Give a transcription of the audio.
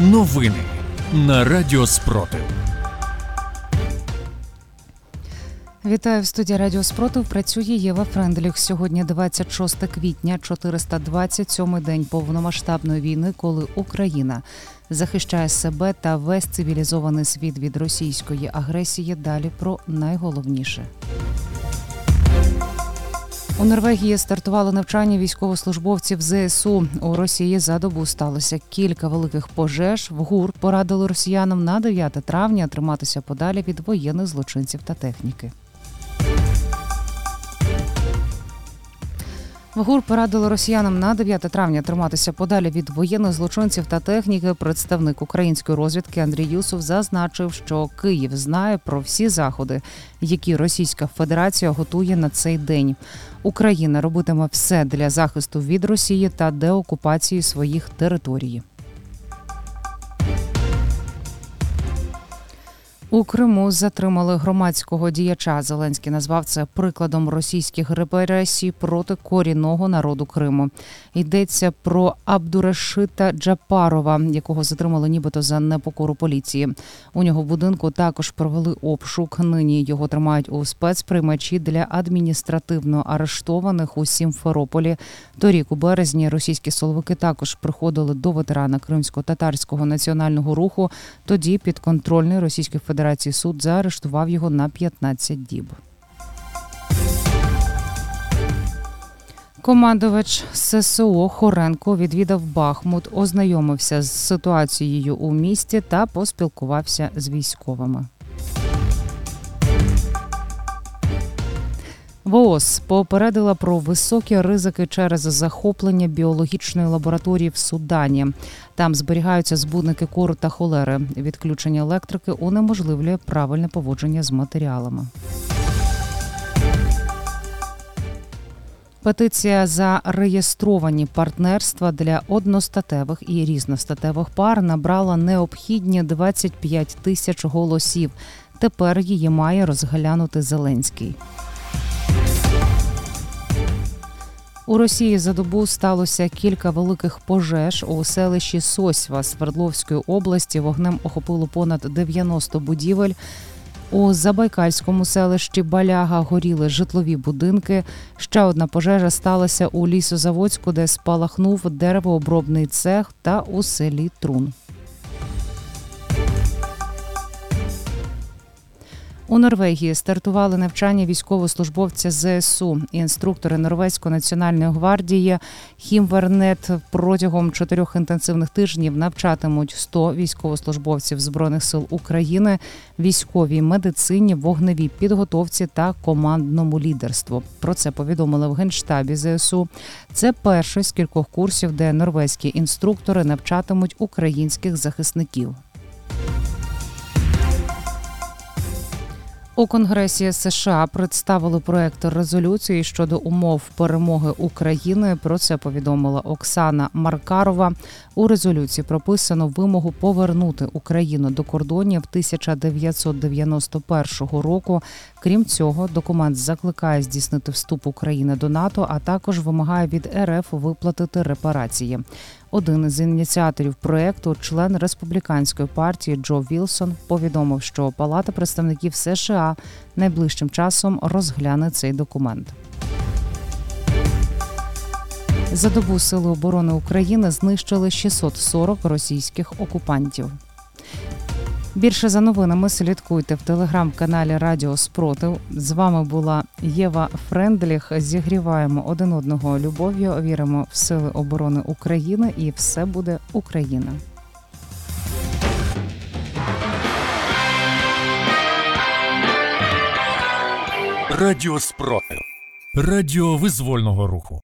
Новини на Радіо Спротив. Вітаю в студії Радіо Спротив. Працює Єва Френдліх. Сьогодні 26 квітня, 427 день повномасштабної війни, коли Україна захищає себе та весь цивілізований світ від російської агресії. Далі про найголовніше. У Норвегії стартували навчання військовослужбовців ЗСУ. У Росії за добу сталося кілька великих пожеж. В ГУР порадили росіянам на 9 травня триматися подалі від воєнних злочинців та техніки. ВГУР порадило росіянам на 9 травня триматися подалі від воєнних злочинців та техніки. Представник української розвідки Андрій Юсов зазначив, що Київ знає про всі заходи, які Російська Федерація готує на цей день. Україна робитиме все для захисту від Росії та деокупації своїх територій. У Криму затримали громадського діяча. Зеленський назвав це прикладом російських репресій проти корінного народу Криму. Йдеться про Абдурешита Джапарова, якого затримали нібито за непокору поліції. У нього в будинку також провели обшук. Нині його тримають у спецприймачі для адміністративно арештованих у Сімферополі. Торік у березні російські силовики також приходили до ветерана кримсько-татарського національного руху. Тоді підконтрольний Російської Федерації Федерації суд заарештував його на 15 діб. Командувач ССО Хоренко відвідав Бахмут, ознайомився з ситуацією у місті та поспілкувався з військовими. ВООЗ попередила про високі ризики через захоплення біологічної лабораторії в Судані. Там зберігаються збудники кору та холери. Відключення електрики унеможливлює правильне поводження з матеріалами. Петиція за реєстровані партнерства для одностатевих і різностатевих пар набрала необхідні 25 тисяч голосів. Тепер її має розглянути Зеленський. У Росії за добу сталося кілька великих пожеж у селищі Сосьва Свердловської області. Вогнем охопило понад 90 будівель. У Забайкальському селищі Баляга горіли житлові будинки. Ще одна пожежа сталася у лісозаводську, де спалахнув деревообробний цех та у селі Трун. У Норвегії стартували навчання військовослужбовця ЗСУ. Інструктори Норвезької національної гвардії Хімвернет протягом чотирьох інтенсивних тижнів навчатимуть 100 військовослужбовців збройних сил України, військовій медицині, вогневій підготовці та командному лідерству. Про це повідомили в генштабі ЗСУ. Це перший з кількох курсів, де норвезькі інструктори навчатимуть українських захисників. У Конгресі США представили проект резолюції щодо умов перемоги України. Про це повідомила Оксана Маркарова. У резолюції прописано вимогу повернути Україну до кордонів 1991 року. Крім цього, документ закликає здійснити вступ України до НАТО, а також вимагає від РФ виплатити репарації. Один з ініціаторів проекту, член республіканської партії Джо Вілсон, повідомив, що Палата представників США найближчим часом розгляне цей документ. За добу Сили оборони України знищили 640 російських окупантів. Більше за новинами слідкуйте в телеграм-каналі Радіо Спротив. З вами була Єва Френдліх. Зігріваємо один одного любов'ю. Віримо в сили оборони України, і все буде Україна. Радіо Спротив. Радіо визвольного руху.